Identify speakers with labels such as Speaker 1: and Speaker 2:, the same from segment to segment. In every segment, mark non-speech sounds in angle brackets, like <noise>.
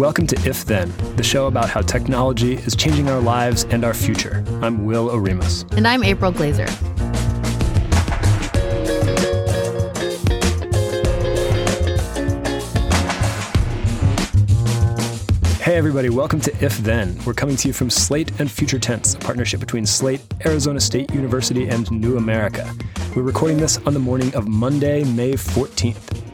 Speaker 1: Welcome to If Then, the show about how technology is changing our lives and our future. I'm Will Oremus.
Speaker 2: And I'm April Glaser.
Speaker 1: Hey, everybody, welcome to If Then. We're coming to you from Slate and Future Tense, a partnership between Slate, Arizona State University, and New America. We're recording this on the morning of Monday, May 14th.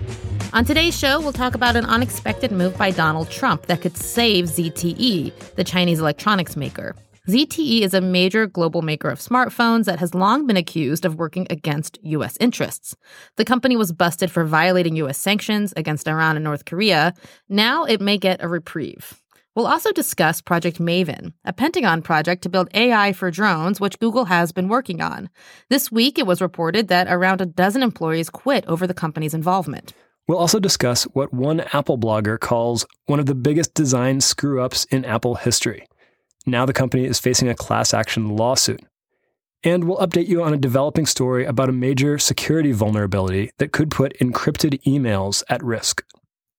Speaker 2: On today's show, we'll talk about an unexpected move by Donald Trump that could save ZTE, the Chinese electronics maker. ZTE is a major global maker of smartphones that has long been accused of working against U.S. interests. The company was busted for violating U.S. sanctions against Iran and North Korea. Now it may get a reprieve. We'll also discuss Project Maven, a Pentagon project to build AI for drones, which Google has been working on. This week, it was reported that around a dozen employees quit over the company's involvement.
Speaker 1: We'll also discuss what one Apple blogger calls one of the biggest design screw ups in Apple history. Now the company is facing a class action lawsuit. And we'll update you on a developing story about a major security vulnerability that could put encrypted emails at risk.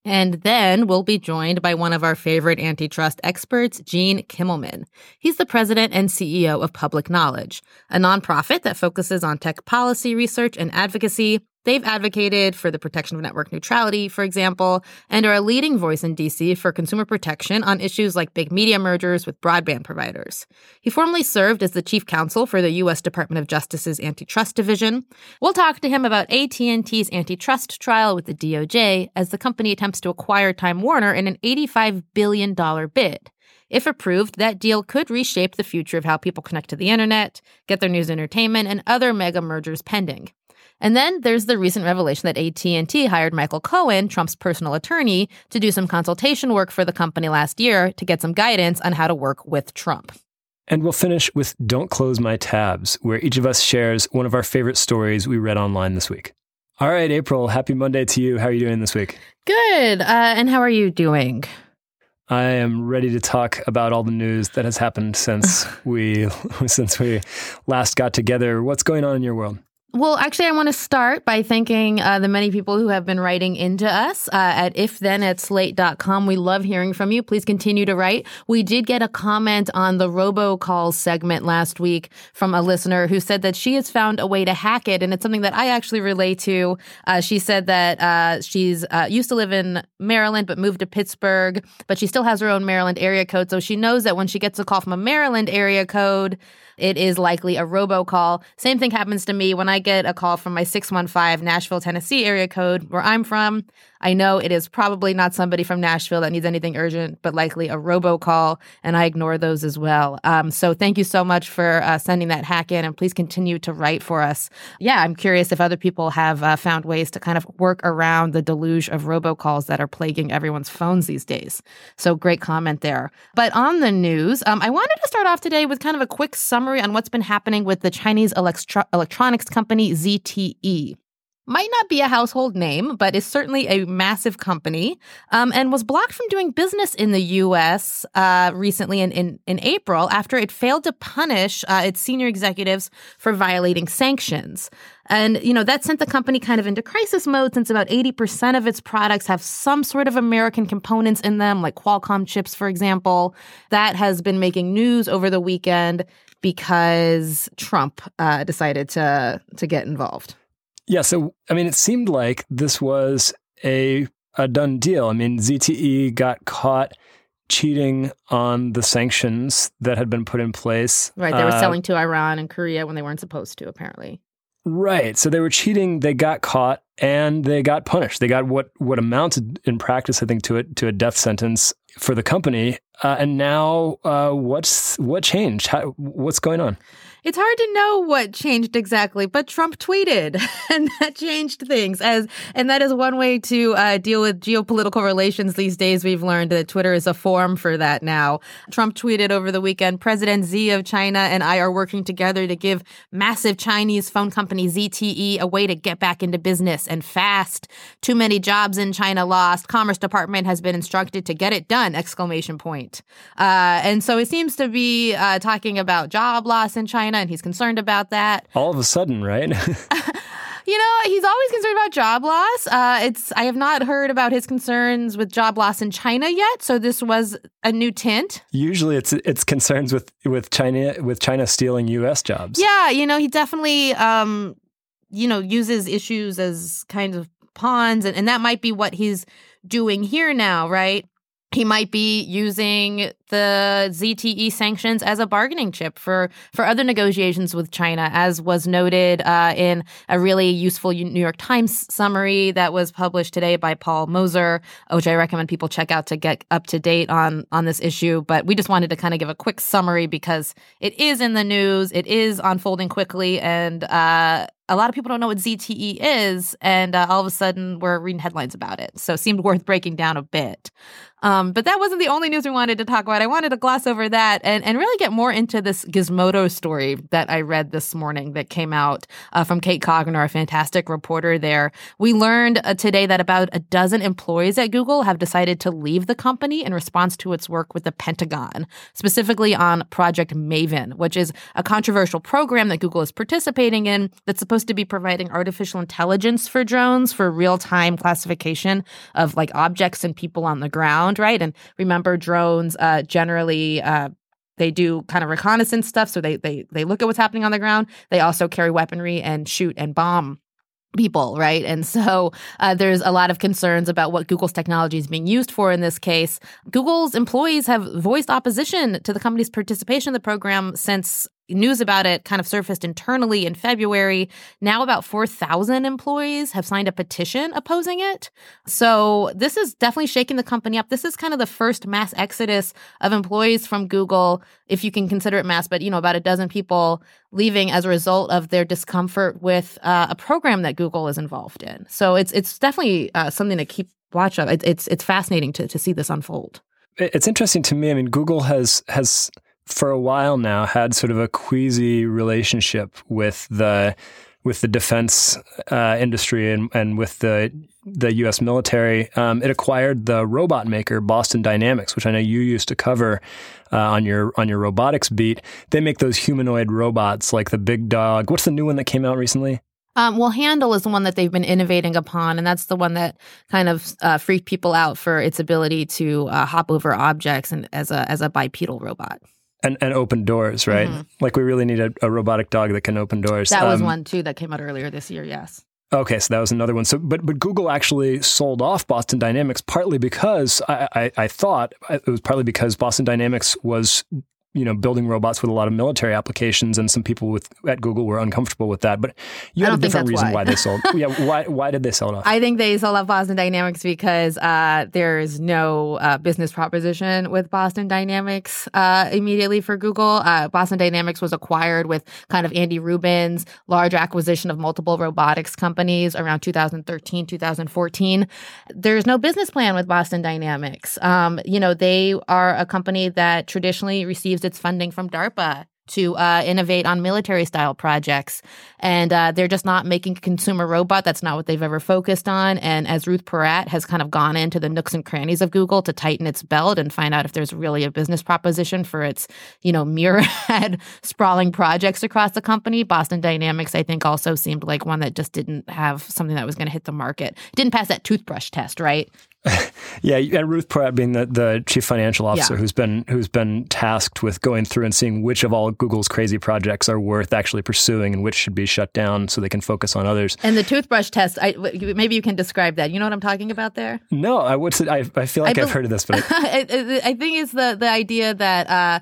Speaker 2: And then we'll be joined by one of our favorite antitrust experts, Gene Kimmelman. He's the president and CEO of Public Knowledge, a nonprofit that focuses on tech policy research and advocacy They've advocated for the protection of network neutrality, for example, and are a leading voice in DC for consumer protection on issues like big media mergers with broadband providers. He formerly served as the chief counsel for the US Department of Justice's Antitrust Division. We'll talk to him about AT&T's antitrust trial with the DOJ as the company attempts to acquire Time Warner in an $85 billion bid. If approved, that deal could reshape the future of how people connect to the internet, get their news entertainment, and other mega mergers pending. And then there's the recent revelation that AT&T hired Michael Cohen, Trump's personal attorney, to do some consultation work for the company last year to get some guidance on how to work with Trump.
Speaker 1: And we'll finish with Don't Close My Tabs, where each of us shares one of our favorite stories we read online this week. All right, April, happy Monday to you. How are you doing this week?
Speaker 2: Good. Uh, and how are you doing?
Speaker 1: I am ready to talk about all the news that has happened since <laughs> we <laughs> since we last got together. What's going on in your world?
Speaker 2: Well, actually, I want to start by thanking uh, the many people who have been writing into us uh, at ifthen. We love hearing from you. Please continue to write. We did get a comment on the robocall segment last week from a listener who said that she has found a way to hack it. And it's something that I actually relate to. Uh, she said that uh, she's uh, used to live in Maryland, but moved to Pittsburgh, but she still has her own Maryland area code. So she knows that when she gets a call from a Maryland area code, it is likely a robocall. Same thing happens to me when I get a call from my 615 Nashville, Tennessee area code where I'm from. I know it is probably not somebody from Nashville that needs anything urgent, but likely a robocall, and I ignore those as well. Um, so thank you so much for uh, sending that hack in, and please continue to write for us. Yeah, I'm curious if other people have uh, found ways to kind of work around the deluge of robocalls that are plaguing everyone's phones these days. So great comment there. But on the news, um, I wanted to start off today with kind of a quick summary on what's been happening with the Chinese electro- electronics company ZTE might not be a household name, but is certainly a massive company, um, and was blocked from doing business in the U.S. Uh, recently in, in, in April after it failed to punish uh, its senior executives for violating sanctions. And, you know, that sent the company kind of into crisis mode since about 80% of its products have some sort of American components in them, like Qualcomm chips, for example. That has been making news over the weekend because Trump uh, decided to to get involved.
Speaker 1: Yeah. So, I mean, it seemed like this was a, a done deal. I mean, ZTE got caught cheating on the sanctions that had been put in place.
Speaker 2: Right. They were uh, selling to Iran and Korea when they weren't supposed to, apparently.
Speaker 1: Right. So they were cheating, they got caught and they got punished. They got what what amounted in practice, I think, to it to a death sentence for the company. Uh, and now uh, what's what changed? How, what's going on?
Speaker 2: It's hard to know what changed exactly, but Trump tweeted, <laughs> and that changed things. As and that is one way to uh, deal with geopolitical relations these days. We've learned that Twitter is a forum for that now. Trump tweeted over the weekend: President Xi of China and I are working together to give massive Chinese phone company ZTE a way to get back into business and fast. Too many jobs in China lost. Commerce Department has been instructed to get it done! Exclamation point. Uh, and so he seems to be uh, talking about job loss in China China and he's concerned about that.
Speaker 1: All of a sudden, right? <laughs>
Speaker 2: you know, he's always concerned about job loss. Uh, it's I have not heard about his concerns with job loss in China yet, so this was a new tint.
Speaker 1: Usually, it's it's concerns with with China with China stealing U.S. jobs.
Speaker 2: Yeah, you know, he definitely um, you know uses issues as kind of pawns, and, and that might be what he's doing here now, right? He might be using the ZTE sanctions as a bargaining chip for for other negotiations with China, as was noted uh, in a really useful New York Times summary that was published today by Paul Mozur, which I recommend people check out to get up to date on on this issue. But we just wanted to kind of give a quick summary because it is in the news, it is unfolding quickly, and uh, a lot of people don't know what ZTE is, and uh, all of a sudden we're reading headlines about it. So it seemed worth breaking down a bit. Um, but that wasn't the only news we wanted to talk about. I wanted to gloss over that and, and really get more into this Gizmodo story that I read this morning that came out uh, from Kate Conger, a fantastic reporter there. We learned uh, today that about a dozen employees at Google have decided to leave the company in response to its work with the Pentagon, specifically on Project Maven, which is a controversial program that Google is participating in that's supposed to be providing artificial intelligence for drones for real time classification of like objects and people on the ground right? And remember, drones uh, generally uh, they do kind of reconnaissance stuff, so they they they look at what's happening on the ground. They also carry weaponry and shoot and bomb people, right? And so uh, there's a lot of concerns about what Google's technology is being used for in this case. Google's employees have voiced opposition to the company's participation in the program since news about it kind of surfaced internally in February. Now, about 4,000 employees have signed a petition opposing it. So, this is definitely shaking the company up. This is kind of the first mass exodus of employees from Google, if you can consider it mass, but you know, about a dozen people leaving as a result of their discomfort with uh, a program that Google is involved in. So, it's it's definitely uh, something to keep watch of. It, it's it's fascinating to to see this unfold.
Speaker 1: It's interesting to me. I mean, Google has has for a while now had sort of a queasy relationship with the with the defense uh, industry and, and with the the U.S. military. Um, it acquired the robot maker Boston Dynamics, which I know you used to cover uh, on your on your robotics beat. They make those humanoid robots like the Big Dog. What's the new one that came out recently?
Speaker 2: Um, well, Handle is the one that they've been innovating upon, and that's the one that kind of uh, freaked people out for its ability to uh, hop over objects and as a as a bipedal robot
Speaker 1: and, and open doors, right? Mm-hmm. Like we really need a, a, robotic dog that can open doors.
Speaker 2: That was um, one too that came out earlier this year. Yes.
Speaker 1: Okay, so that was another one. So, but but Google actually sold off Boston Dynamics partly because I, I, I thought it was partly because Boston Dynamics was you know, building robots with a lot of military applications, and some people with at Google were uncomfortable with that. But you had a different reason why. why. they sold. <laughs> yeah, why why did they sell it off?
Speaker 2: I think they sold off Boston Dynamics because uh, there is no uh, business proposition with Boston Dynamics uh, immediately for Google. Uh, Boston Dynamics was acquired with kind of Andy Rubin's large acquisition of multiple robotics companies around 2013, 2014. There's no business plan with Boston Dynamics. Um, you know, they are a company that traditionally receives its funding from DARPA to uh, innovate on military style projects. And uh, they're just not making a consumer robot. That's not what they've ever focused on. And as Ruth Porat has kind of gone into the nooks and crannies of Google to tighten its belt and find out if there's really a business proposition for its, you know, myriad <laughs> sprawling projects across the company, Boston Dynamics, I think, also seemed like one that just didn't have something that was going to hit the market. Didn't pass that toothbrush test, right? <laughs>
Speaker 1: yeah, and Ruth Porat being the, the chief financial officer yeah. who's been who's been tasked with going through and seeing which of all Google's crazy projects are worth actually pursuing and which should be shut down so they can focus on others.
Speaker 2: And the toothbrush test, I, maybe you can describe that. You know what I'm talking about there?
Speaker 1: No, I would. I, I feel like I have heard of this, but <laughs>
Speaker 2: I, I, think it's the the idea that. Uh,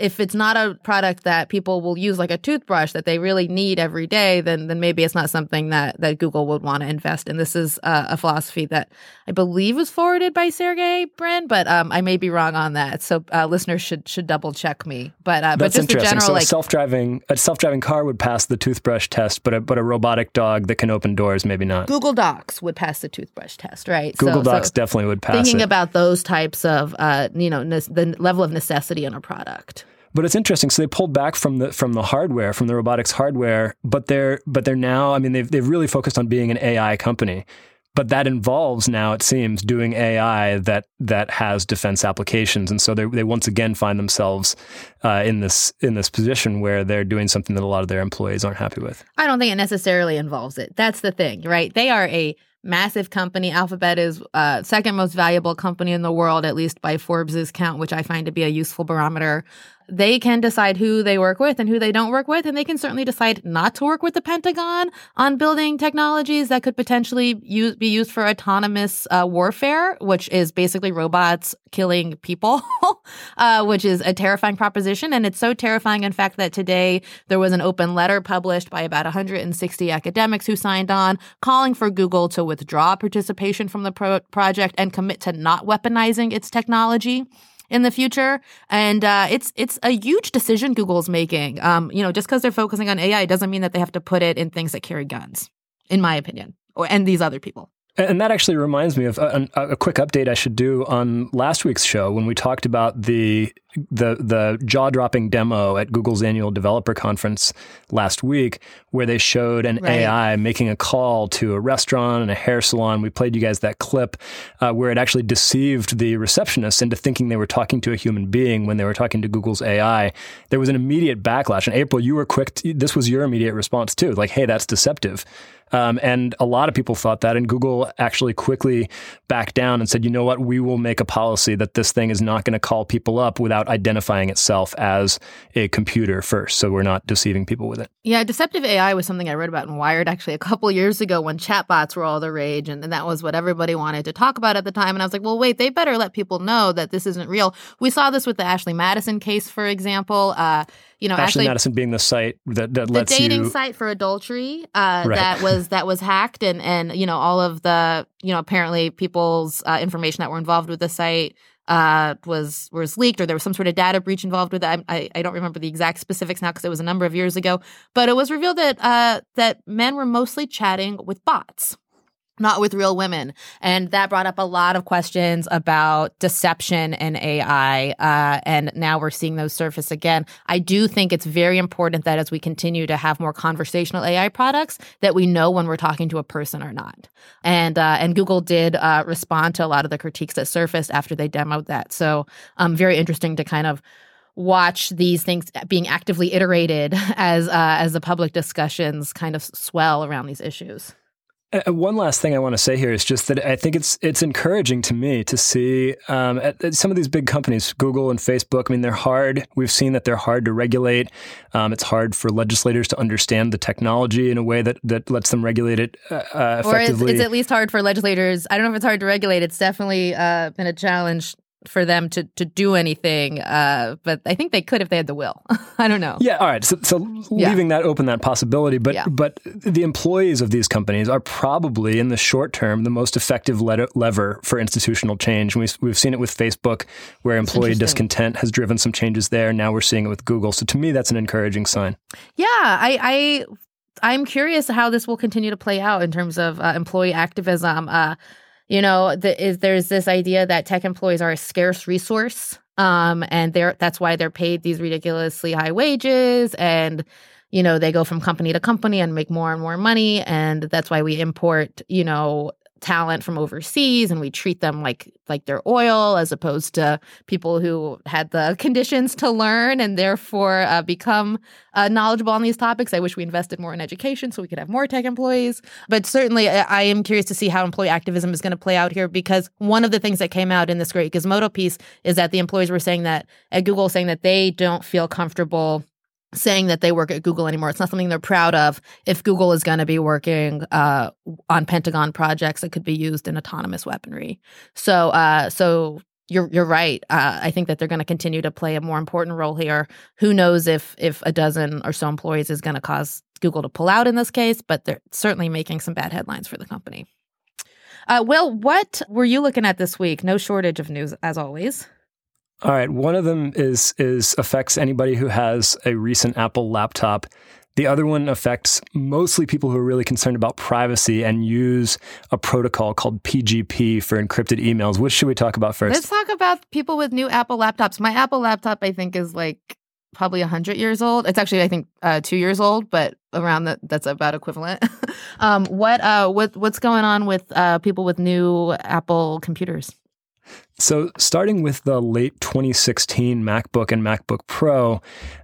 Speaker 2: if it's not a product that people will use like a toothbrush that they really need every day, then then maybe it's not something that that Google would want to invest in. This is uh, a philosophy that I believe was forwarded by Sergey Brin, but um, I may be wrong on that. So uh, listeners should should double check me. But uh,
Speaker 1: that's
Speaker 2: but just
Speaker 1: interesting.
Speaker 2: general,
Speaker 1: so
Speaker 2: like,
Speaker 1: a self-driving a self-driving car would pass the toothbrush test, but a but a robotic dog that can open doors maybe not.
Speaker 2: Google Docs would pass the toothbrush test, right?
Speaker 1: Google
Speaker 2: so,
Speaker 1: Docs
Speaker 2: so
Speaker 1: definitely would pass.
Speaker 2: Thinking
Speaker 1: it.
Speaker 2: about those types of uh, you know ne- the level of necessity in a product.
Speaker 1: But it's interesting. So they pulled back from the from the hardware, from the robotics hardware, but they're but they're now. I mean, they've they've really focused on being an AI company. But that involves now, it seems, doing AI that that has defense applications, and so they they once again find themselves uh, in this in this position where they're doing something that a lot of their employees aren't happy with.
Speaker 2: I don't think it necessarily involves it. That's the thing, right? They are a massive company. Alphabet is uh, second most valuable company in the world, at least by Forbes's count, which I find to be a useful barometer. They can decide who they work with and who they don't work with, and they can certainly decide not to work with the Pentagon on building technologies that could potentially use, be used for autonomous uh, warfare, which is basically robots killing people, <laughs> uh, which is a terrifying proposition. And it's so terrifying, in fact, that today there was an open letter published by about 160 academics who signed on calling for Google to withdraw participation from the pro- project and commit to not weaponizing its technology in the future. And uh, it's it's a huge decision Google's making. Um, you know, just because they're focusing on AI doesn't mean that they have to put it in things that carry guns, in my opinion, or and these other people.
Speaker 1: And that actually reminds me of a, a, quick update I should do on last week's show when we talked about the the the jaw dropping demo at Google's annual developer conference last week, where they showed an
Speaker 2: Right.
Speaker 1: AI making a call to a restaurant and a hair salon. We played you guys that clip uh, where it actually deceived the receptionists into thinking they were talking to a human being when they were talking to Google's AI. There was an immediate backlash. And April, you were quick. To, this was your immediate response too, like, "Hey, that's deceptive." Um, and a lot of people thought that, and Google actually quickly backed down and said, "You know what? We will make a policy that this thing is not going to call people up without identifying itself as a computer first, so we're not deceiving people with it."
Speaker 2: Yeah, deceptive AI was something I read about in Wired actually a couple <laughs> years ago when chatbots were all the rage, and, and that was what everybody wanted to talk about at the time. And I was like, well, wait, they better let people know that this isn't real. We saw this with the Ashley Madison case, for example. Uh, you know,
Speaker 1: Ashley,
Speaker 2: Ashley,
Speaker 1: Madison being the site that, that lets the
Speaker 2: dating
Speaker 1: you.
Speaker 2: site for adultery uh,
Speaker 1: Right.
Speaker 2: that was that was hacked, and and you know all of the you know apparently people's uh, information that were involved with the site uh, was was leaked, or there was some sort of data breach involved with it. I, I, I don't remember the exact specifics now because it was a number of years ago. But it was revealed that uh, that men were mostly chatting with bots. Not with real women. And that brought up a lot of questions about deception and AI. Uh, and now we're seeing those surface again. I do think it's very important that as we continue to have more conversational AI products, that we know when we're talking to a person or not. And uh, and Google did uh, respond to a lot of the critiques that surfaced after they demoed that. So um, very interesting to kind of watch these things being actively iterated <laughs> as uh, as the public discussions kind of swell around these issues.
Speaker 1: Uh, one last thing I want to say here is just that I think it's it's encouraging to me to see um, at, at some of these big companies, Google and Facebook. I mean, they're hard. We've seen that they're hard to regulate. Um, it's hard for legislators to understand the technology in a way that, that lets them regulate it uh, uh,
Speaker 2: Or it's, it's at least hard for legislators. I don't know if it's hard to regulate. It's definitely uh, been a challenge for them to to do anything. Uh, but I think they could if they had the will. <laughs> I don't know.
Speaker 1: Yeah, all right. So, so
Speaker 2: Yeah.
Speaker 1: leaving that open, that possibility, but
Speaker 2: Yeah.
Speaker 1: but the employees of these companies are probably in the short term the most effective le- lever for institutional change. We've we've seen it with Facebook, where employee discontent has driven some changes there. Now we're seeing it with Google. So to me, that's an encouraging sign.
Speaker 2: Yeah, I, I I'm curious how this will continue to play out in terms of uh, employee activism. Uh, you know, the, is, there's this idea that tech employees are a scarce resource, um, and they're that's why they're paid these ridiculously high wages, and you know they go from company to company and make more and more money, and that's why we import, you know talent from overseas and we treat them like like they're oil as opposed to people who had the <laughs> conditions to learn and therefore uh, become uh, knowledgeable on these topics. I wish we invested more in education so we could have more tech employees. But certainly, I, I am curious to see how employee activism is going to play out here because one of the things that came out in this great Gizmodo piece is that the employees were saying that at Google, saying that they don't feel comfortable saying that they work at Google anymore. It's not something they're proud of if Google is going to be working uh, on Pentagon projects that could be used in autonomous weaponry. So, uh, so you're you're right. Uh, I think that they're going to continue to play a more important role here. Who knows if if a dozen or so employees is going to cause Google to pull out in this case, but they're certainly making some bad headlines for the company. Uh, Will, what were you looking at this week? No shortage of news, as always.
Speaker 1: All right, one of them is is affects anybody who has a recent Apple laptop. The other one affects mostly people who are really concerned about privacy and use a protocol called PGP for encrypted emails. Which should we talk about first?
Speaker 2: Let's talk about people with new Apple laptops. My Apple laptop, I think, is like probably 100 years old. It's actually, I think, uh, two years old, but around that, that's about equivalent. <laughs> um, what, uh, what, what's going on with uh, people with new Apple computers?
Speaker 1: So, starting with the late 2016 MacBook and MacBook Pro,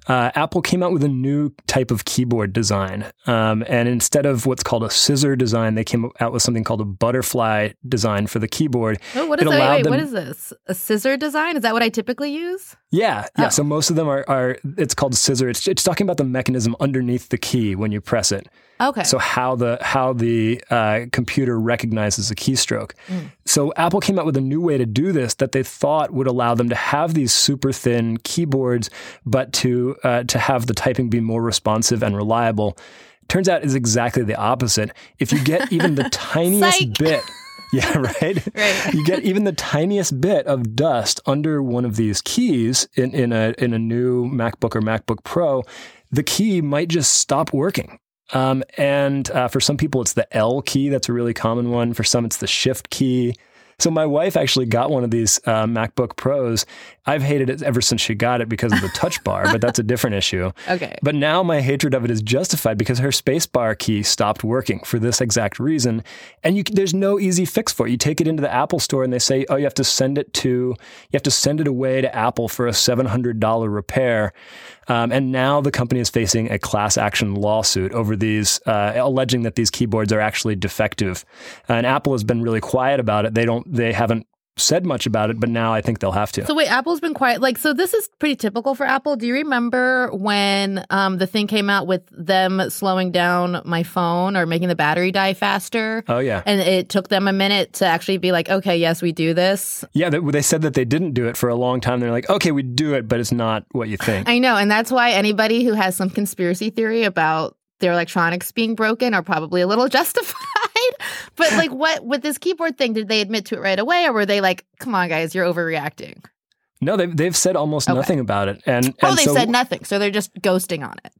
Speaker 1: uh, Apple came out with a new type of keyboard design. Um, and instead of what's called a scissor design, they came out with something called a butterfly design for the keyboard.
Speaker 2: Oh, what is that? Wait, them... what is this? A scissor design? Is that what I typically use?
Speaker 1: Yeah, yeah. Oh. So most of them are, are it's called scissor. It's, it's talking about the mechanism underneath the key when you press it.
Speaker 2: Okay.
Speaker 1: So how the how the uh, computer recognizes a keystroke. Mm. So Apple came out with a new way to do this that they thought would allow them to have these super thin keyboards, but to uh, to have the typing be more responsive and reliable. Turns out is exactly the opposite. If you get even the <laughs> tiniest bit. <laughs> Yeah, right.
Speaker 2: right.
Speaker 1: you get even the tiniest bit of dust under one of these keys in, in a in a new MacBook or MacBook Pro, the key might just stop working. Um, and uh, for some people, it's the L key. That's a really common one. For some, it's the Shift key. So my wife actually got one of these uh, MacBook Pros. I've hated it ever since she got it because of the touch bar, but that's a different issue. <laughs>
Speaker 2: Okay.
Speaker 1: But now my hatred of it is justified because her spacebar key stopped working for this exact reason, and you, there's no easy fix for it. You take it into the Apple store and they say, "Oh, you have to send it to you have to send it away to Apple for a seven hundred dollar repair." Um, and now the company is facing a class action lawsuit over these, uh, alleging that these keyboards are actually defective. And Apple has been really quiet about it. They don't, they haven't said much about it, but now I think they'll have to.
Speaker 2: So wait, Apple's been quiet. Like, so this is pretty typical for Apple. Do you remember when um, the thing came out with them slowing down my phone or making the battery die faster?
Speaker 1: Oh yeah,
Speaker 2: and it took them a minute to actually be like, okay, yes, we do this.
Speaker 1: Yeah, they, they said that they didn't do it for a long time. They're like, okay, we do it, but it's not what you think.
Speaker 2: I know, and that's why anybody who has some conspiracy theory about their electronics being broken are probably a little <laughs> justified. but like <laughs> what with this keyboard thing, did they admit to it right away or were they like, come on guys, you're overreacting?
Speaker 1: No, they've they've said almost okay. nothing about it. And,
Speaker 2: oh,
Speaker 1: and
Speaker 2: they
Speaker 1: so,
Speaker 2: said nothing. So they're just ghosting on it.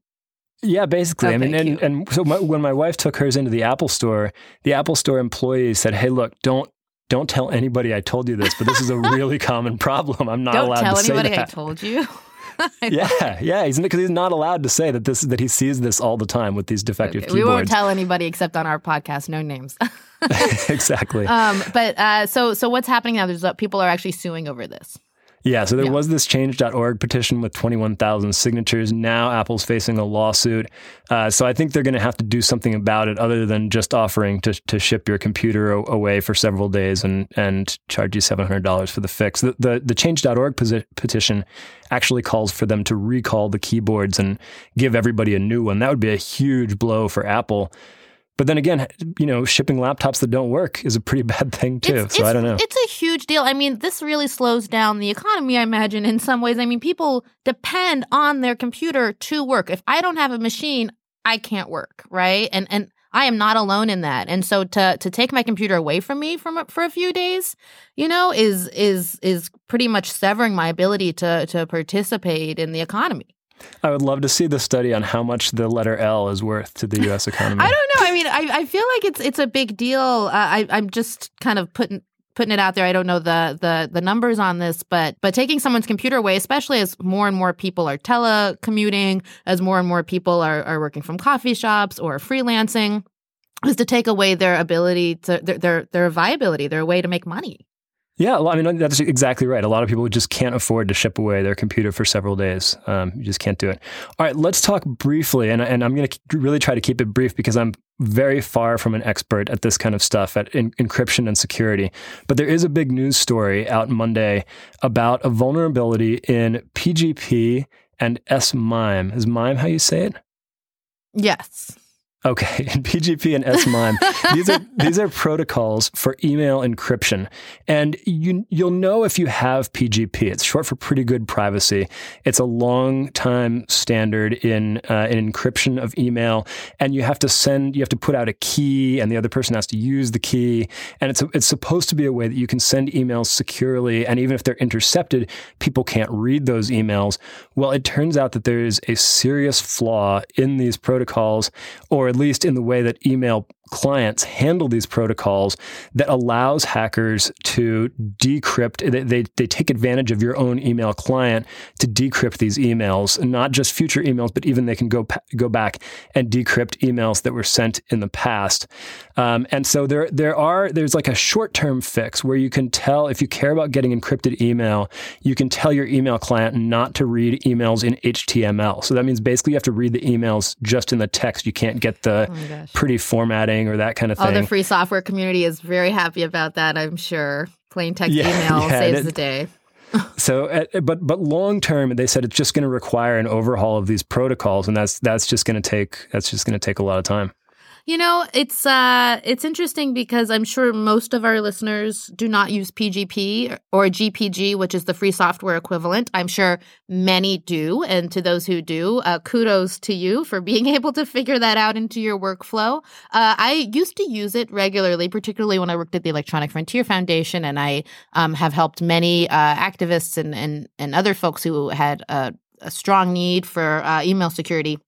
Speaker 1: Yeah, basically.
Speaker 2: Okay,
Speaker 1: I mean, and, and so my, when my wife took hers into the Apple store, the Apple store employees said, "Hey, look, don't don't tell anybody I told you this, but this is a <laughs> really common problem. I'm not
Speaker 2: don't
Speaker 1: allowed to say that."
Speaker 2: Don't tell anybody I told you. <laughs>
Speaker 1: yeah, yeah, he's because he's not allowed to say that this that he sees this all the time with these defective okay, keyboards.
Speaker 2: We won't tell anybody except on our podcast, no names. <laughs> <laughs>
Speaker 1: exactly.
Speaker 2: Um, but uh, so so what's happening now? There's people are actually suing over this.
Speaker 1: Yeah, so there yeah. was this change.org petition with 21,000 signatures. Now Apple's facing a lawsuit. Uh, so I think they're going to have to do something about it other than just offering to, to ship your computer o- away for several days and, and charge you $700 for the fix. The, the, the change.org posi- petition actually calls for them to recall the keyboards and give everybody a new one. That would be a huge blow for Apple. But then again, you know, shipping laptops that don't work is a pretty <laughs> bad thing too.
Speaker 2: It's,
Speaker 1: so
Speaker 2: it's,
Speaker 1: I don't know.
Speaker 2: It's a huge deal. I mean, this really slows down the economy, I imagine, in some ways. I mean, people depend on their computer to work. If I don't have a machine, I can't work, right? And and I am not alone in that. And so to to take my computer away from me from for a few days, you know, is is is pretty much severing my ability to to participate in the economy.
Speaker 1: I would love to see the study on how much the letter L is worth to the U.S. economy.
Speaker 2: I don't know. I mean, I, I feel like it's it's a big deal. Uh, I, I'm just kind of putting putting it out there. I don't know the the the numbers on this, but but taking someone's computer away, especially as more and more people are telecommuting, as more and more people are are working from coffee shops or freelancing, is to take away their ability to their their, their viability, their way to make money.
Speaker 1: Yeah, I mean that's exactly right. A lot of people just can't afford to ship away their computer for several days. Um, you just can't do it. All right, let's talk briefly, and, and I'm going to really try to keep it brief because I'm very far from an expert at this kind of stuff at in, encryption and security. But there is a big news story out Monday about a vulnerability in PGP and S MIME. Is MIME how you say it?
Speaker 2: Yes.
Speaker 1: Okay, in <laughs> PGP and SMIME, <laughs> these are these are protocols for email encryption, and you you'll know if you have PGP. It's short for pretty good privacy. It's a long time standard in uh, in encryption of email, and you have to send you have to put out a key, and the other person has to use the key, and it's a, it's supposed to be a way that you can send emails securely, and even if they're intercepted, people can't read those emails. Well, it turns out that there is a serious flaw in these protocols, or at least in the way that email clients handle these protocols that allows hackers to decrypt they, they, they, take advantage of your own email client to decrypt these emails not just future emails but even they can go go back and decrypt emails that were sent in the past. Um, and so there there are there's like a short-term fix where you can tell if you care about getting encrypted email you can tell your email client not to read emails in HTML so that means basically you have to read the emails just in the text. You can't get the oh pretty formatting or that kind of thing.
Speaker 2: Oh, the free software community is very happy about that, I'm sure. Plain text yeah, <laughs> email yeah, saves it, the day.
Speaker 1: so, uh, but but long term, they said it's just going to require an overhaul of these protocols, and that's that's just going to take that's just going to take a lot of time.
Speaker 2: You know, it's uh it's interesting because I'm sure most of our listeners do not use PGP or GPG, which is the free software equivalent. I'm sure many do, and to those who do, uh, kudos to you for <laughs> being able to figure that out into your workflow. Uh, I used to use it regularly, particularly when I worked at the Electronic Frontier Foundation, and I um, have helped many uh, activists and, and and other folks who had a, strong need for uh, email security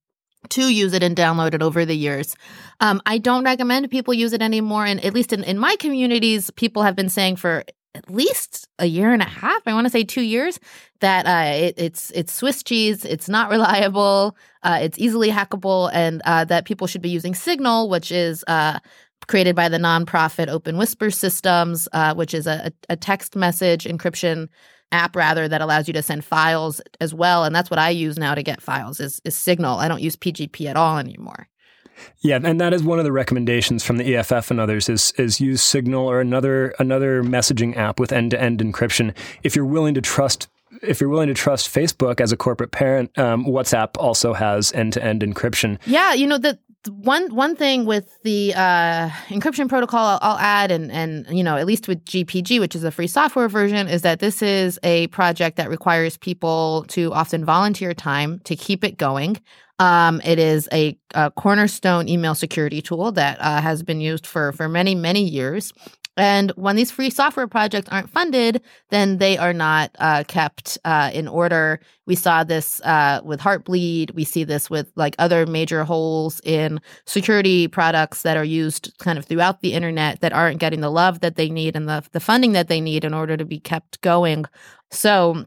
Speaker 2: to use it and download it over the years. Um, I don't recommend people use it anymore. And at least in, in my communities, people have been saying for at least a year and a half, I want to say two years, that uh, it, it's it's Swiss cheese, it's not <laughs> reliable, uh, it's easily hackable, and uh, that people should be using Signal, which is uh, created by the nonprofit Open Whisper Systems, uh, which is a, a text message encryption app rather that allows you to send files as well. And that's what I use now to get files is, is Signal. I don't use PGP at all anymore.
Speaker 1: Yeah, and that is one of the recommendations from the EFF and others is is use Signal or another another messaging app with end to end encryption. If you're willing to trust if you're willing to trust Facebook as a corporate parent, um, WhatsApp also has end to end encryption.
Speaker 2: Yeah, you know the one one thing with the uh, encryption protocol I'll, I'll, add, and and you know at least with GPG, which is a free software version, is that this is a project that requires people to often volunteer time to keep it going. Um, it is a, a, cornerstone email security tool that uh, has been used for for many many years. And when these free software projects aren't funded, then they are not uh, kept uh, in order. We saw this uh, with Heartbleed. We see this with like other major holes in security products that are used kind of throughout the internet that aren't getting the love that they need and the, the funding that they need in order to be kept going. So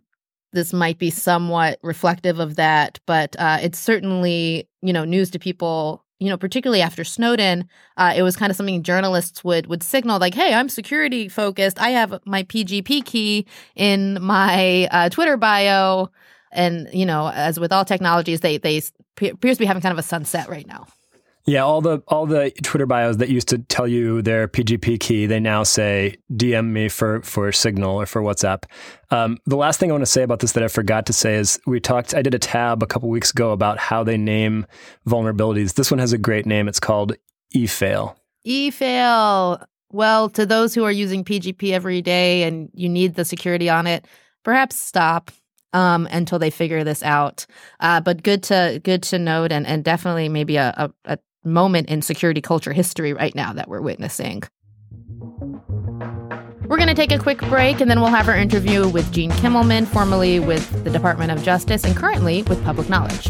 Speaker 2: this might be somewhat reflective of that, but uh, it's certainly you know news to people you know, particularly after Snowden, uh, it was kind of something journalists would would signal like, "Hey, I'm security focused. I have my PGP key in my uh, Twitter bio." And you know, as with all technologies, they they appears to be having kind of a sunset right now.
Speaker 1: Yeah, all the all the Twitter bios that used to tell you their PGP key, they now say DM me for for Signal or for WhatsApp. Um, the last thing I want to say about this that I forgot to say is we talked. I did a tab a couple weeks ago about how they name vulnerabilities. This one has a great name. It's called eFail.
Speaker 2: eFail. Well, to those who are using PGP every day and you need the security on it, perhaps stop um, until they figure this out. Uh, but good to good to note, and and definitely maybe a, a, a moment in security culture history right now that we're witnessing. We're going to take a quick break and then we'll have our interview with Gene Kimmelman, formerly with the Department of Justice and currently with Public Knowledge.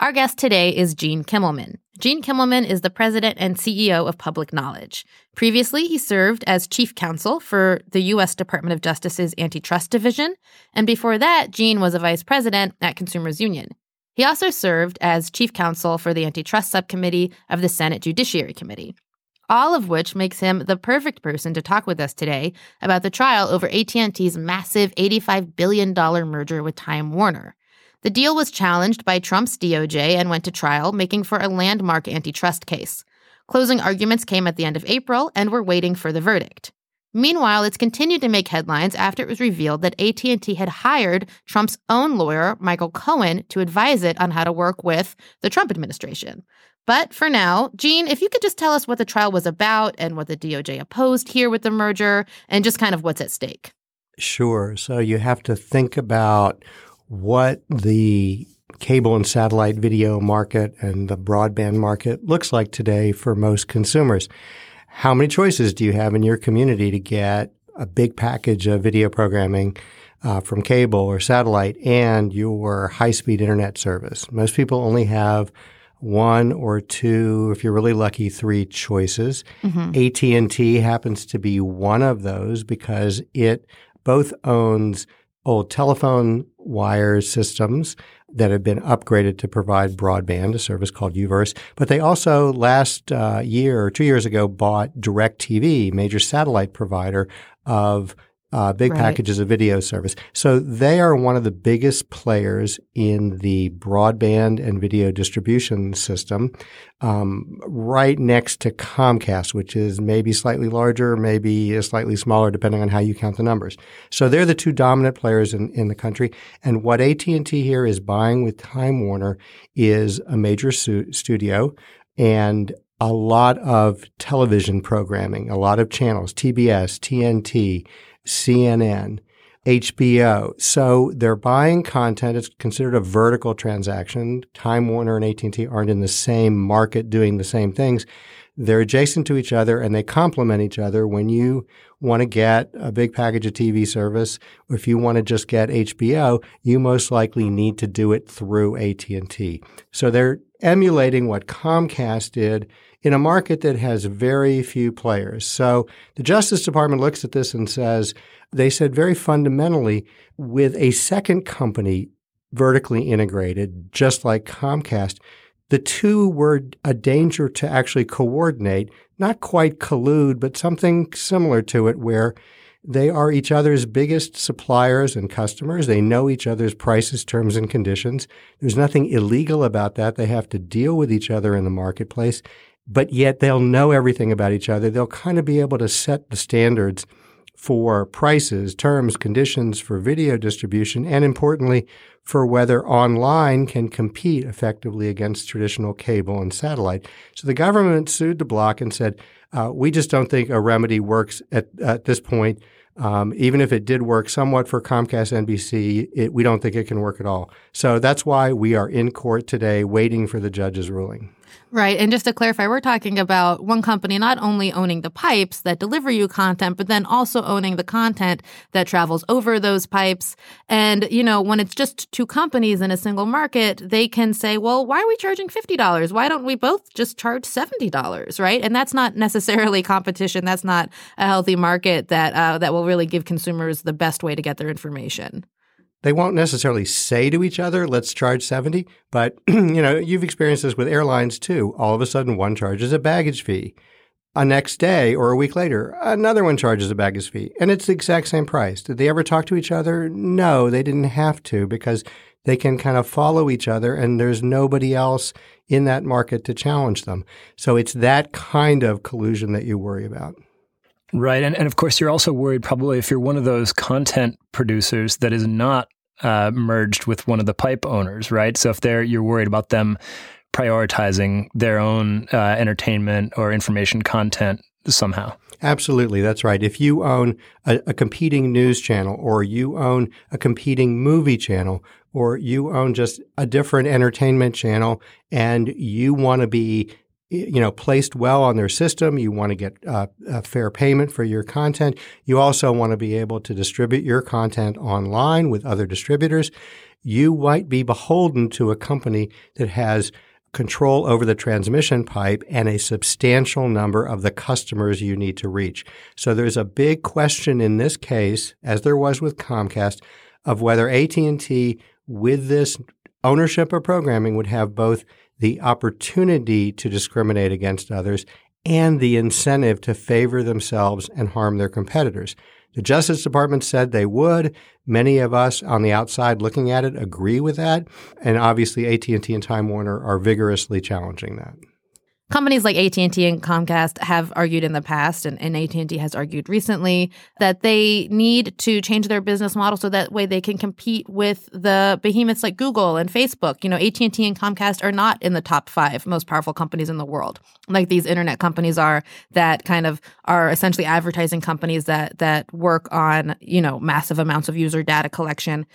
Speaker 2: Our guest today is Gene Kimmelman. Gene Kimmelman is the president and CEO of Public Knowledge. Previously, he served as chief counsel for the U.S. Department of Justice's Antitrust Division, and before that, Gene was a vice president at Consumers Union. He also served as chief counsel for the Antitrust Subcommittee of the Senate Judiciary Committee. All of which makes him the perfect person to talk with us today about the trial over AT&T's massive $85 billion merger with Time Warner. The deal was challenged by Trump's DOJ and went to trial, making for a landmark antitrust case. Closing arguments came at the end of April, and we're waiting for the verdict. Meanwhile, it's continued to make headlines after it was revealed that AT&T had hired Trump's own lawyer, Michael Cohen, to advise it on how to work with the Trump administration. But for now, Gene, if you could just tell us what the trial was about and what the DOJ opposed here with the merger and just kind of what's at stake.
Speaker 3: Sure. So you have to think about what the cable and satellite video market and the broadband market looks like today for most consumers. How many choices do you have in your community to get a big package of video programming uh, from cable or satellite and your high-speed internet service? Most people only have one or two, if you're really lucky, three choices. Mm-hmm. AT&T happens to be one of those because it both owns old telephone wire systems that have been upgraded to provide broadband, a service called UVerse. But they also last uh, year or two years ago bought DirecTV, major satellite provider of uh, big right. packages of video service. So they are one of the biggest players in the broadband and video distribution system, um, right next to Comcast, which is maybe slightly larger, maybe slightly smaller, depending on how you count the numbers. So they're the two dominant players in, in the country. And what AT&T here is buying with Time Warner is a major su- studio and a lot of television programming, a lot of channels, TBS, TNT, CNN, HBO. So they're buying content. It's considered a vertical transaction. Time Warner and AT&T aren't in the same market doing the same things. They're adjacent to each other and they complement each other. When you want to get a big package of TV service, if you want to just get HBO, you most likely need to do it through AT&T. So they're emulating what Comcast did in a market that has very few players. So the Justice Department looks at this and says, they said very fundamentally, with a second company vertically integrated, just like Comcast, the two were a danger to actually coordinate, not quite collude, but something similar to it where they are each other's biggest suppliers and customers. They know each other's prices, terms, and conditions. There's nothing illegal about that. They have to deal with each other in the marketplace but yet they'll know everything about each other. They'll kind of be able to set the standards for prices, terms, conditions for video distribution, and importantly, for whether online can compete effectively against traditional cable and satellite. So the government sued the block and said, uh, we just don't think a remedy works at, at this point. Um, even if it did work somewhat for Comcast NBC, it, we don't think it can work at all. So that's why we are in court today waiting for the judge's ruling.
Speaker 2: Right. And just to clarify, we're talking about one company not only owning the pipes that deliver you content, but then also owning the content that travels over those pipes. And, you know, when it's just two companies in a single market, they can say, well, why are we charging $50? Why don't we both just charge $70? Right. And that's not necessarily <laughs> competition. That's not a healthy market that, uh, that will really give consumers the best way to get their information
Speaker 3: they won't necessarily say to each other, let's charge 70, but <clears throat> you know, you've experienced this with airlines too. All of a sudden one charges a baggage fee. A next day or a week later, another one charges a baggage fee, and it's the exact same price. Did they ever talk to each other? No, they didn't have to because they can kind of follow each other and there's nobody else in that market to challenge them. So it's that kind of collusion that you worry about.
Speaker 1: Right. And, and of course, you're also worried probably if you're one of those content producers that is not uh, merged with one of the pipe owners, right? So if they're, you're worried about them prioritizing their own uh, entertainment or information content somehow.
Speaker 3: Absolutely, that's right. If you own a, a, competing news channel, or you own a competing movie channel, or you own just a different entertainment channel, and you want to be you know placed well on their system. You want to get uh, a fair payment for your content. You also want to be able to distribute your content online with other distributors. You might be beholden to a company that has control over the transmission pipe and a substantial number of the customers you need to reach. So there's a big question in this case, as there was with Comcast, of whether AT&T with this ownership of programming would have both the opportunity to discriminate against others and the incentive to favor themselves and harm their competitors. The Justice Department said they would. Many of us on the outside looking at it agree with that, and obviously AT&T and Time Warner are vigorously challenging that.
Speaker 2: Companies like AT&T and Comcast have argued in the past and, and AT&T has argued recently that they need to change their business model so that way they can compete with the behemoths like Google and Facebook. You know, AT&T and Comcast are not in the top 5 most powerful companies in the world. Like these internet companies are that kind of are essentially advertising companies that that work on, you know, massive amounts of user data collection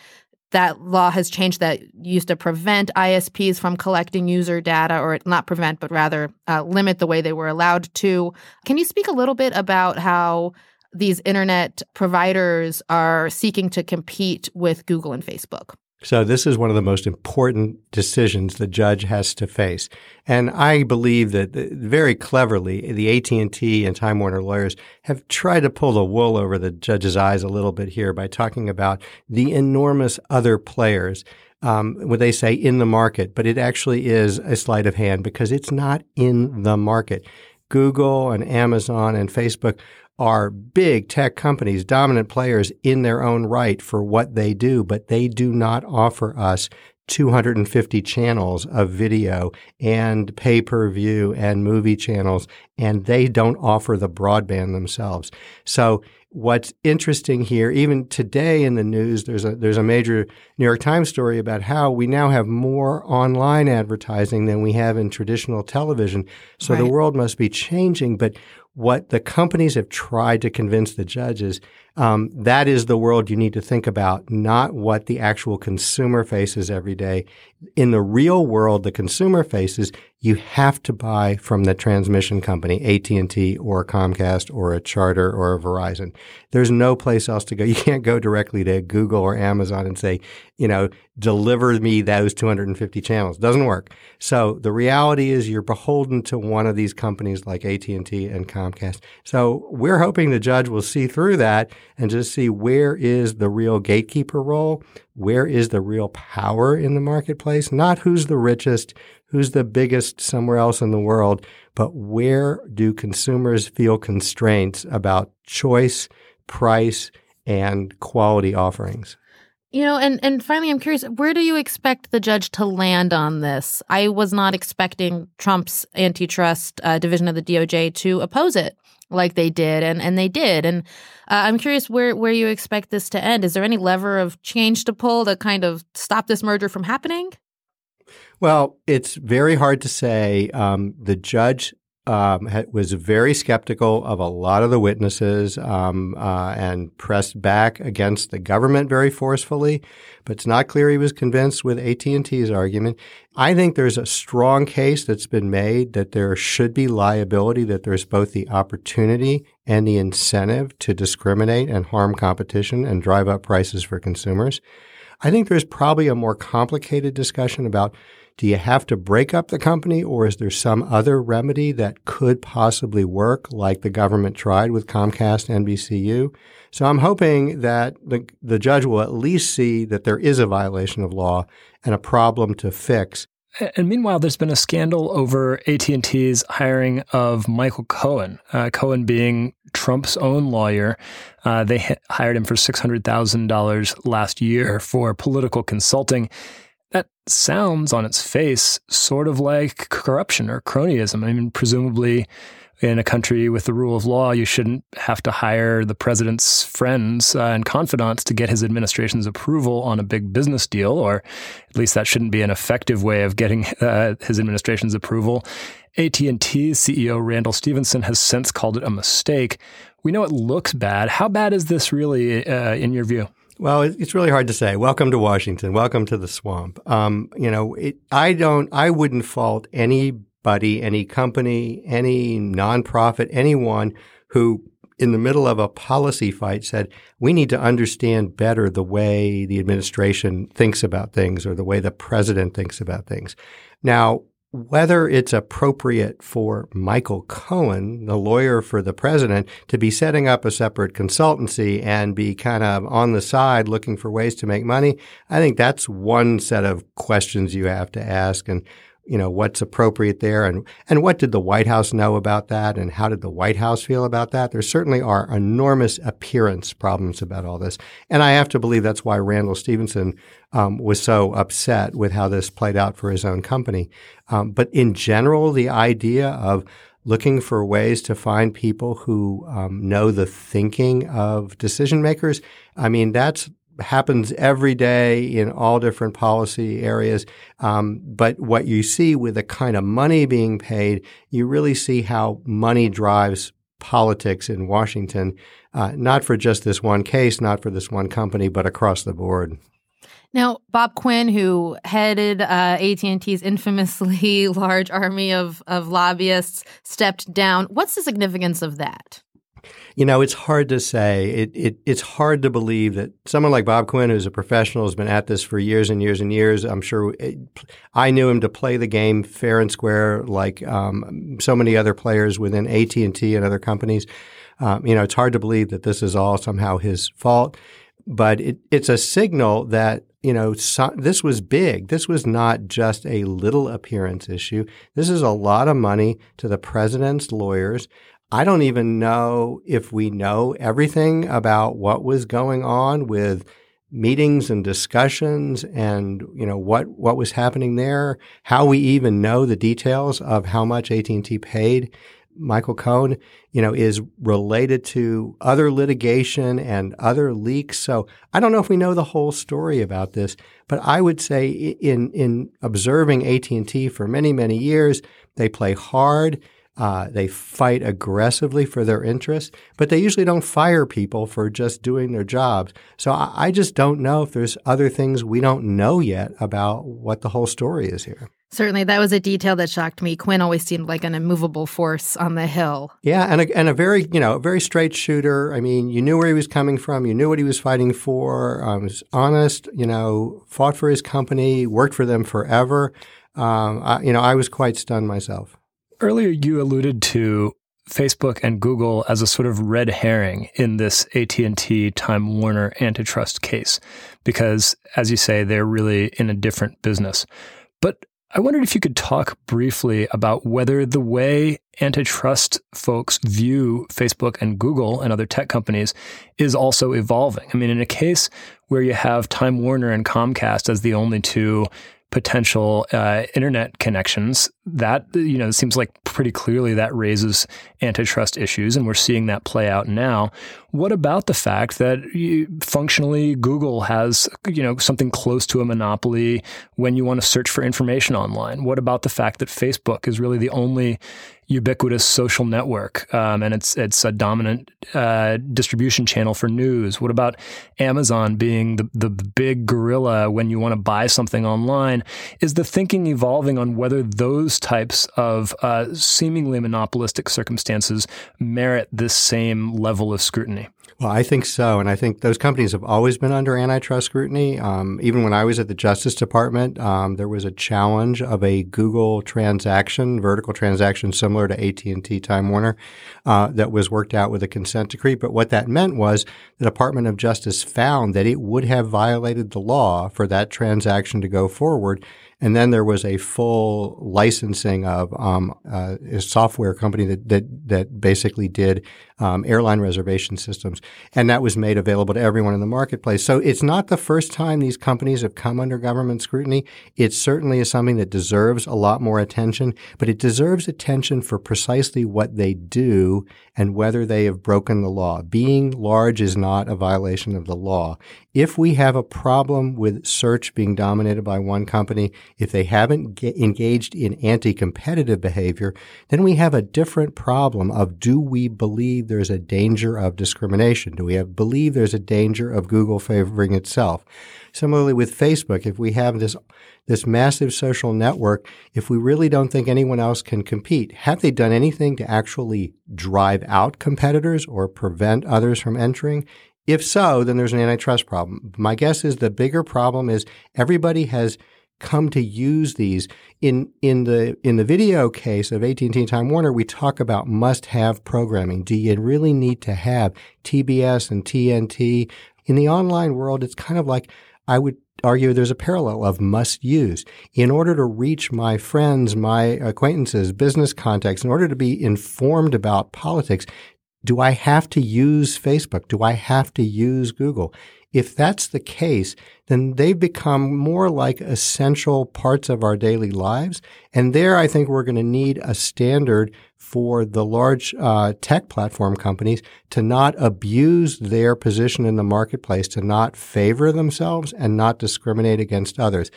Speaker 2: that law has changed that used to prevent ISPs from collecting user data, or not prevent, but rather uh, limit the way they were allowed to. Can you speak a little bit about how these internet providers are seeking to compete with Google and Facebook?
Speaker 3: So this is one of the most important decisions the judge has to face. And I believe that very cleverly, the AT&T and Time Warner lawyers have tried to pull the wool over the judge's eyes a little bit here by talking about the enormous other players um, what they say in the market, but it actually is a sleight of hand because it's not in the market. Google and Amazon and Facebook are big tech companies, dominant players in their own right for what they do, but they do not offer us 250 channels of video and pay per view and movie channels, and they don't offer the broadband themselves. So what's interesting here, even today in the news, there's a there's a major New York Times story about how we now have more online advertising than we have in traditional television. So right. the world must be changing. But what the companies have tried to convince the judges um, that is the world you need to think about, not what the actual consumer faces every day. In the real world, the consumer faces, you have to buy from the transmission company, AT&T or Comcast or a Charter or a Verizon. There's no place else to go. <laughs> You can't go directly to Google or Amazon and say, you know, deliver me those 250 channels. Doesn't work. So the reality is you're beholden to one of these companies like AT&T and Comcast. So we're hoping the judge will see through that and just see where is the real gatekeeper role, where is the real power in the marketplace, not who's the richest, who's the biggest somewhere else in the world, but where do consumers feel constraints about choice, price, and quality offerings.
Speaker 2: You know, and and finally, I'm curious, where do you expect the judge to land on this? I was not expecting Trump's antitrust uh, division of the DOJ to oppose it like they did, and and they did. And uh, I'm curious where where you expect this to end. Is there any lever of change to pull to kind of stop this merger from happening?
Speaker 3: Well, it's very hard to say. Um, the judge um, was very skeptical of a lot of the witnesses um, uh, and pressed back against the government very forcefully. But it's not clear he was convinced with AT&T's argument. I think there's a strong case that's been made that there should be liability, that there's both the opportunity and the incentive to discriminate and harm competition and drive up prices for consumers. I think there's probably a more complicated discussion about do you have to break up the company or is there some other remedy that could possibly work like the government tried with Comcast NBCU? So I'm hoping that the, the judge will at least see that there is a violation of law and a problem to fix.
Speaker 1: And meanwhile, there's been a scandal over AT&T's hiring of Michael Cohen. Uh, Cohen being Trump's own lawyer. Uh, they hired him for $600,000 last year for political consulting. That sounds on its face sort of like corruption or cronyism. I mean, presumably in a country with the rule of law, you shouldn't have to hire the president's friends uh, and confidants to get his administration's approval on a big business deal, or at least that shouldn't be an effective way of getting uh, his administration's approval. AT&T's CEO Randall Stephenson has since called it a mistake. We know it looks bad. How bad is this really, uh, in your view?
Speaker 3: Well, it's really hard to say. Welcome to Washington. Welcome to the swamp. Um, you know, it, I don't, I wouldn't fault anybody, any company, any nonprofit, anyone who in the middle of a policy fight said, we need to understand better the way the administration thinks about things or the way the president thinks about things. Now, whether it's appropriate for Michael Cohen, the lawyer for the president, to be setting up a separate consultancy and be kind of on the side looking for ways to make money, I think that's one set of questions you have to ask. And you know, what's appropriate there and, and what did the White House know about that and how did the White House feel about that? There certainly are enormous appearance problems about all this. And I have to believe that's why Randall Stephenson um, was so upset with how this played out for his own company. Um, but in general, the idea of looking for ways to find people who um, know the thinking of decision makers, I mean, that's happens every day in all different policy areas. Um, but what you see with the kind of money being paid, you really see how money drives politics in Washington, uh, not for just this one case, not for this one company, but across the board.
Speaker 2: Now, Bob Quinn, who headed uh, AT&T's infamously <laughs> large army of, of lobbyists, stepped down. What's the significance of that?
Speaker 3: You know, it's hard to say. It, it, it's hard to believe that someone like Bob Quinn, who's a professional, has been at this for years and years and years. I'm sure it, I knew him to play the game fair and square, like um, so many other players within AT and T and other companies. Um, you know, it's hard to believe that this is all somehow his fault, but it, it's a signal that you know, so, this was big. This was not just a little appearance issue. This is a lot of money to the president's lawyers. I don't even know if we know everything about what was going on with meetings and discussions and you know what what was happening there how we even know the details of how much AT&T paid. Michael Cohen you know is related to other litigation and other leaks. So I don't know if we know the whole story about this but I would say in in observing AT&T for many many years they play hard uh, they fight aggressively for their interests, but they usually don't fire people for just doing their jobs. So I, I just don't know if there's other things we don't know yet about what the whole story is here.
Speaker 2: Certainly, that was a detail that shocked me. Quinn always seemed like an immovable force on the hill.
Speaker 3: Yeah, and a, and a very you know very straight shooter. I mean, you knew where he was coming from. You knew what he was fighting for. Um, was honest. You know, fought for his company, worked for them forever. Um, I, you know, I was quite stunned myself.
Speaker 1: Earlier, you alluded to Facebook and Google as a sort of red herring in this AT&T Time Warner antitrust case because as you say they're really in a different business. But I wondered if you could talk briefly about whether the way antitrust folks view Facebook and Google and other tech companies is also evolving. I mean, in a case where you have Time Warner and Comcast as the only two potential uh, internet connections, that you know seems like pretty clearly that raises antitrust issues, and we're seeing that play out now. What about the fact that functionally Google has you know something close to a monopoly when you want to search for information online? What about the fact that Facebook is really the only ubiquitous social network, um, and it's it's a dominant uh, distribution channel for news. What about Amazon being the the big gorilla when you want to buy something online? Is the thinking evolving on whether those types of uh, seemingly monopolistic circumstances merit this same level of scrutiny?
Speaker 3: Well, I think so. And I think those companies have always been under antitrust scrutiny. Um, even when I was at the Justice Department, um, there was a challenge of a Google transaction, vertical transaction similar to AT&T Time Warner, uh, that was worked out with a consent decree. But what that meant was the Department of Justice found that it would have violated the law for that transaction to go forward and then there was a full licensing of um, uh, a software company that that, that basically did um, airline reservation systems, and that was made available to everyone in the marketplace. So it's not the first time these companies have come under government scrutiny. It certainly is something that deserves a lot more attention, but it deserves attention for precisely what they do and whether they have broken the law. Being large is not a violation of the law. If we have a problem with search being dominated by one company, if they haven't ge- engaged in anti-competitive behavior, then we have a different problem of do we believe there's a danger of discrimination? Do we have believe there's a danger of Google favoring itself? Similarly with Facebook, if we have this this massive social network, if we really don't think anyone else can compete, have they done anything to actually drive out competitors or prevent others from entering? If so, then there's an antitrust problem. My guess is the bigger problem is everybody has come to use these in in the in the video case of AT&T and Time Warner we talk about must have programming do you really need to have TBS and TNT in the online world it's kind of like I would argue there's a parallel of must use. In order to reach my friends, my acquaintances, business contacts, in order to be informed about politics, do I have to use Facebook? Do I have to use Google? If that's the case, then they've become more like essential parts of our daily lives. And there, I think we're going to need a standard for the large uh, tech platform companies to not abuse their position in the marketplace, to not favor themselves and not discriminate against others.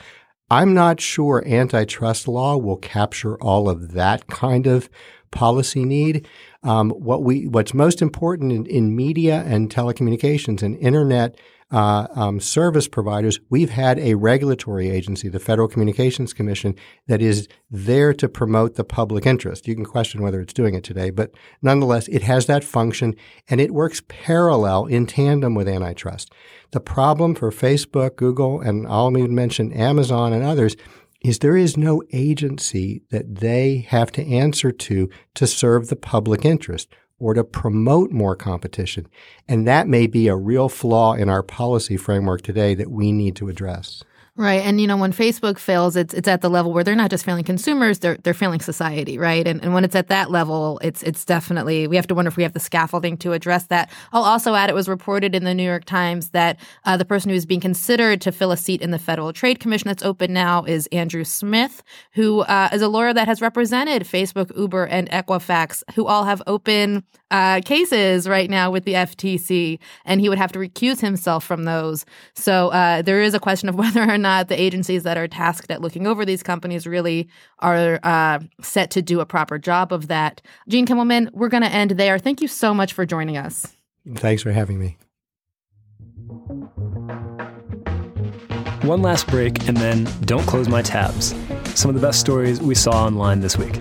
Speaker 3: I'm not sure antitrust law will capture all of that kind of policy need. Um, what we, what's most important in, in media and telecommunications and internet uh, um, service providers, we've had a regulatory agency, the Federal Communications Commission, that is there to promote the public interest. You can question whether it's doing it today, but nonetheless, it has that function and it works parallel in tandem with antitrust. The problem for Facebook, Google, and I'll even mention Amazon and others is there is no agency that they have to answer to to serve the public interest or to promote more competition. And that may be a real flaw in our policy framework today that we need to address.
Speaker 2: Right. And you know, when Facebook fails, it's it's at the level where they're not just failing consumers, they're they're failing society, right? And and when it's at that level, it's it's definitely we have to wonder if we have the scaffolding to address that. I'll also add it was reported in the New York Times that uh, the person who's being considered to fill a seat in the Federal Trade Commission that's open now is Andrew Smith, who uh, is a lawyer that has represented Facebook, Uber, and Equifax, who all have open uh, cases right now with the FTC, and he would have to recuse himself from those. So uh, there is a question of <laughs> whether or not the agencies that are tasked at looking over these companies really are uh, set to do a proper job of that. Gene Kimmelman, we're going to end there. Thank you so much for joining us.
Speaker 3: Thanks for having me.
Speaker 1: One last break, and then don't close my tabs. Some of the best stories we saw online this week.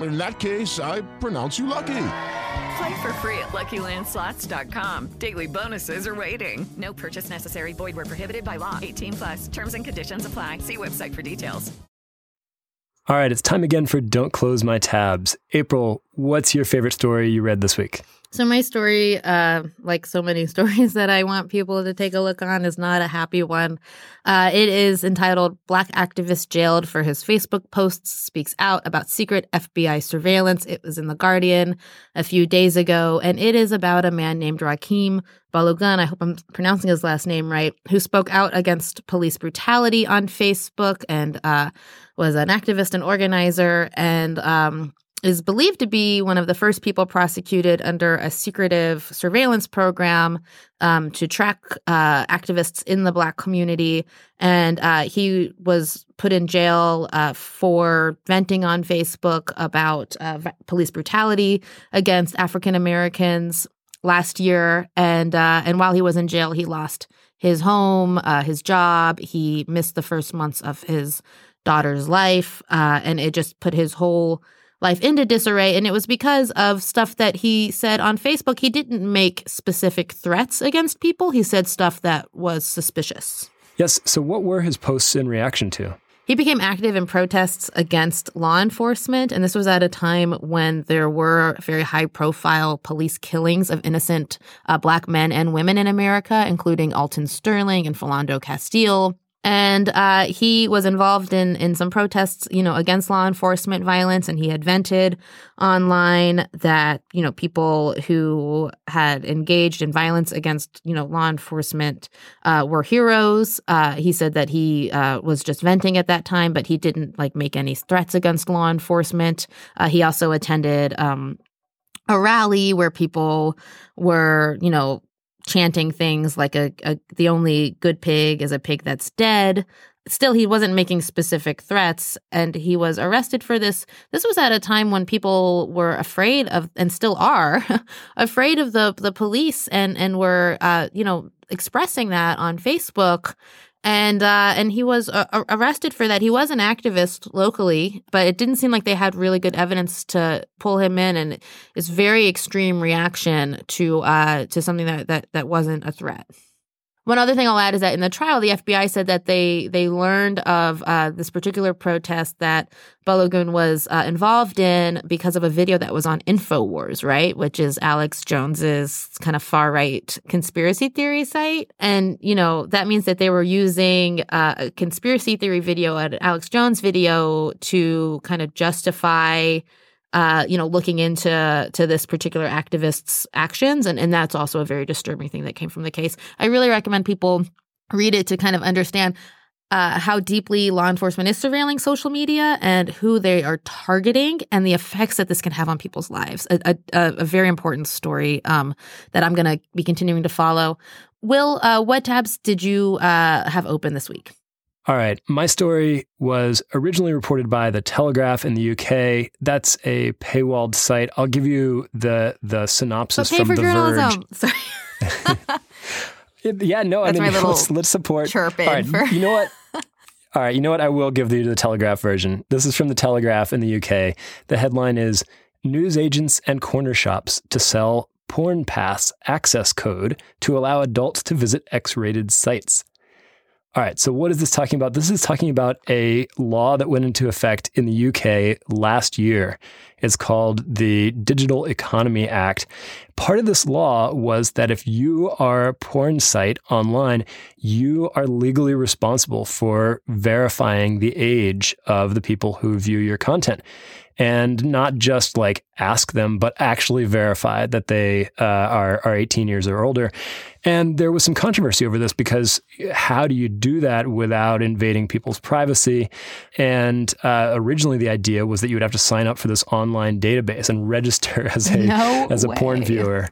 Speaker 4: In that case, I pronounce you lucky.
Speaker 5: Play for free at LuckyLandSlots.com. Daily bonuses are waiting. No purchase necessary. Void where prohibited by law. 18 plus. Terms and conditions apply. See website for details.
Speaker 1: All right, it's time again for Don't Close My Tabs. April, what's your favorite story you read this week?
Speaker 2: So my story, uh, like so many <laughs> stories that I want people to take a look on, is not a happy one. Uh, it is entitled "Black Activist Jailed for His Facebook Posts Speaks Out About Secret FBI Surveillance." It was in the Guardian a few days ago, and it is about a man named Rakeem Balogun. I hope I'm pronouncing his last name right. Who spoke out against police brutality on Facebook and uh, was an activist and organizer and. Um, is believed to be one of the first people prosecuted under a secretive surveillance program um, to track uh, activists in the Black community. And uh, he was put in jail uh, for venting on Facebook about uh, police brutality against African Americans last year. And uh, and while he was in jail, he lost his home, uh, his job. He missed the first months of his daughter's life, and it just put his whole life into disarray. And it was because of stuff that he said on Facebook. He didn't make specific threats against people, he said stuff that was suspicious.
Speaker 1: Yes. So, what were his posts in reaction to?
Speaker 2: He became active in protests against law enforcement, and this was at a time when there were very high profile police killings of innocent uh, black men and women in America, including Alton Sterling and Philando Castile. And uh, he was involved in in some protests, you know, against law enforcement violence, and he had vented online that you know people who had engaged in violence against you know law enforcement uh, were heroes. Uh, he said that he uh, was just venting at that time, but he didn't like make any threats against law enforcement. Uh, he also attended um, a rally where people were, you know, chanting things like a, a, the only good pig is a pig that's dead. Still he wasn't making specific threats and he was arrested for this. This was at a time when people were afraid of and still are <laughs> afraid of the the police and and were uh, you know expressing that on facebook and uh, and he was uh, arrested for that. He was an activist locally, but it didn't seem like they had really good evidence to pull him in. And it's very extreme reaction to uh, to something that, that that wasn't a threat. One other thing I'll add is that in the trial, the FBI said that they they learned of uh, this particular protest that Balogun was uh, involved in because of a video that was on Infowars, right, which is Alex Jones's kind of far right conspiracy theory site, and you know that means that they were using uh, a conspiracy theory video, an Alex Jones video, to kind of justify uh, you know, looking into to this particular activist's actions, and and that's also a very disturbing thing that came from the case. I really recommend people read it to kind of understand uh, how deeply law enforcement is surveilling social media and who they are targeting and the effects that this can have on people's lives. A, a, a very important story um, that I'm going to be continuing to follow. Will, uh, what tabs did you uh, have open this week?
Speaker 1: All right. My story was originally reported by the Telegraph in the UK. That's a paywalled site. I'll give you the the synopsis
Speaker 2: pay
Speaker 1: from
Speaker 2: for
Speaker 1: the
Speaker 2: journalism.
Speaker 1: Verge. <laughs>
Speaker 2: Sorry. <laughs>
Speaker 1: yeah, no,
Speaker 2: That's
Speaker 1: I mean <laughs>
Speaker 2: little
Speaker 1: let's, let's support.
Speaker 2: chirp in
Speaker 1: All right,
Speaker 2: for-
Speaker 1: you know what? All right, you know what? I will give you the Telegraph version. This is from the Telegraph in the UK. The headline is News agents and corner shops to sell porn pass access code to allow adults to visit X rated sites. All right, so what is this talking about? This is talking about a law that went into effect in the UK last year. It's called the Digital Economy Act. Part of this law was that if you are a porn site online, you are legally responsible for verifying the age of the people who view your content and not just like ask them, but actually verify that they uh, are are 18 years or older. And there was some controversy over this because how do you do that without invading people's privacy? And uh, originally, the idea was that you would have to sign up for this online database and register <laughs> as a
Speaker 2: No
Speaker 1: as a porn viewer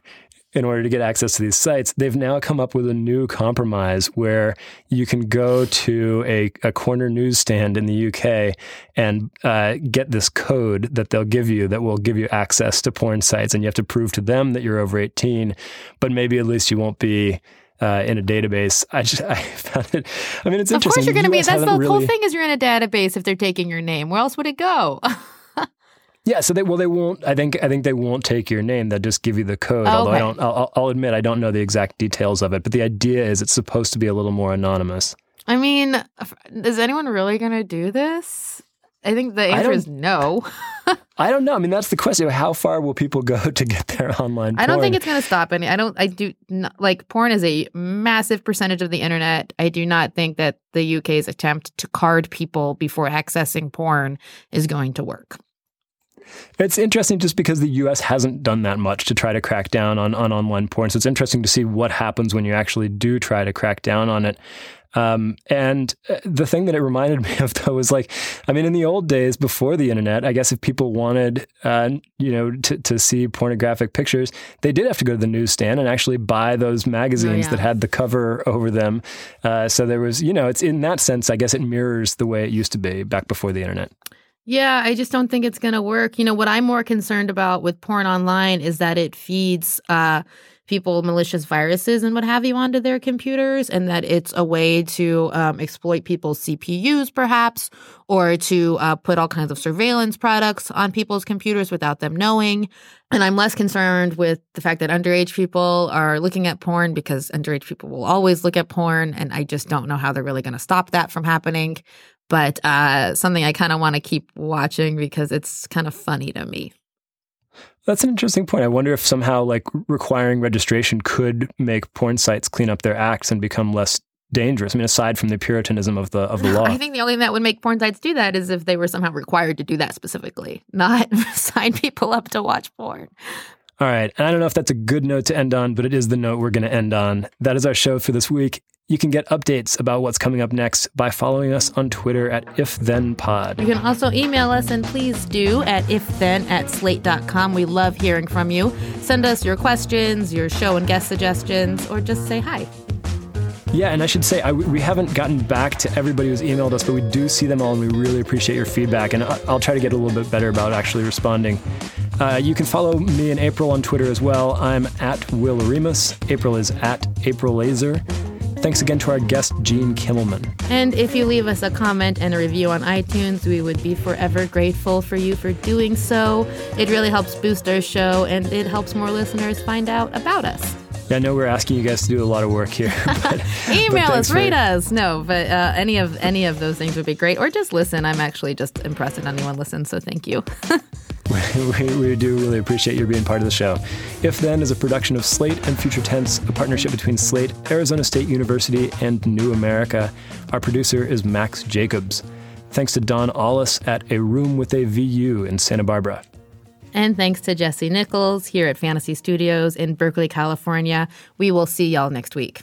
Speaker 1: in order to get access to these sites, they've now come up with a new compromise where you can go to a, a corner newsstand in the UK and uh, get this code that they'll give you that will give you access to porn sites. And you have to prove to them that you're over 18, but maybe at least you won't be. Uh, in a database, I just <laughs> I found it. I mean, it's
Speaker 2: Of course, you're going to be. That's the
Speaker 1: hasn't
Speaker 2: whole thing. Is you're in a database if they're taking your name. Where else would it go? <laughs>
Speaker 1: Yeah, so they well they won't. I think I think they won't take your name. They'll just give you the code. Oh, although I don't. I'll, I'll admit I don't know the exact details of it. But the idea is it's supposed to be a little more anonymous.
Speaker 2: I mean, is anyone really going to do this? I think the answer is no. <laughs>
Speaker 1: I don't know. I mean, that's the question. How far will people go <laughs> to get their online?
Speaker 2: I don't think it's going to stop any. I don't. I do not, like porn is a massive percentage of the internet. I do not think that the UK's attempt to card people before accessing porn is going to work.
Speaker 1: It's interesting just because the US hasn't done that much to try to crack down on, on online porn. So it's interesting to see what happens when you actually do try to crack down on it. Um, and uh, the thing that it reminded <laughs> me of though was like, I mean, in the old days before the internet, I guess if people wanted, uh, you know, to, to see pornographic pictures, they did have to go to the newsstand and actually buy those magazines
Speaker 2: yeah.
Speaker 1: that had the cover over them. Uh, so there was, you know, it's in that sense, I guess it mirrors the way it used to be back before the internet.
Speaker 2: Yeah, I just don't think it's going to work. You know, what I'm more concerned about with porn online is that it feeds uh, people malicious viruses and what have you onto their computers, and that it's a way to um, exploit people's CPUs, perhaps, or to uh, put all kinds of surveillance products on people's computers without them knowing. And I'm less concerned with the fact that underage people are looking at porn because underage people will always look at porn. And I just don't know how they're really going to stop that from happening but uh, something I kind of want to keep watching because it's kind of funny to me.
Speaker 1: That's an interesting point. I wonder if somehow like requiring registration could make porn sites clean up their acts and become less dangerous. I mean, aside from the puritanism of the of the <laughs> law.
Speaker 2: I think the only thing that would make porn sites do that is if they were somehow required to do that specifically, not <laughs> sign people up to watch porn.
Speaker 1: All right. And I don't know if that's a good note to end on, but it is the note we're going to end on. That is our show for this week. You can get updates about what's coming up next by following us on Twitter at IfThenPod.
Speaker 2: You can also email us, and please do at ifthen at slate.com. We love hearing from you. Send us your questions, your show and guest suggestions, or just say hi.
Speaker 1: Yeah, and I should say, I, we haven't gotten back to everybody who's emailed us, but we do see them all, and we really appreciate your feedback. And I'll try to get a little bit better about actually responding. Uh, you can follow me and April on Twitter as well. I'm at Will Oremus. April is at April Laser. Thanks again to our guest, Gene Kimmelman.
Speaker 2: And if you leave us a comment and a review on iTunes, we would be forever grateful for you for doing so. It really helps boost our show and it helps more listeners find out about us.
Speaker 1: Yeah, I know we're asking you guys to do a lot of work here. <laughs> But, <laughs>
Speaker 2: Email us,
Speaker 1: for,
Speaker 2: rate us. No, but uh, any of any of those things would be great. Or just listen. I'm actually just impressed that anyone listens, so thank you. <laughs> <laughs>
Speaker 1: we, we, do really appreciate your being part of the show. If Then is a production of Slate and Future Tense, a partnership between Slate, Arizona State University, and New America. Our producer is Max Jacobs. Thanks to Don Allis at A Room with a VU in Santa Barbara.
Speaker 2: And thanks to Jesse Nichols here at Fantasy Studios in Berkeley, California. We will see y'all next week.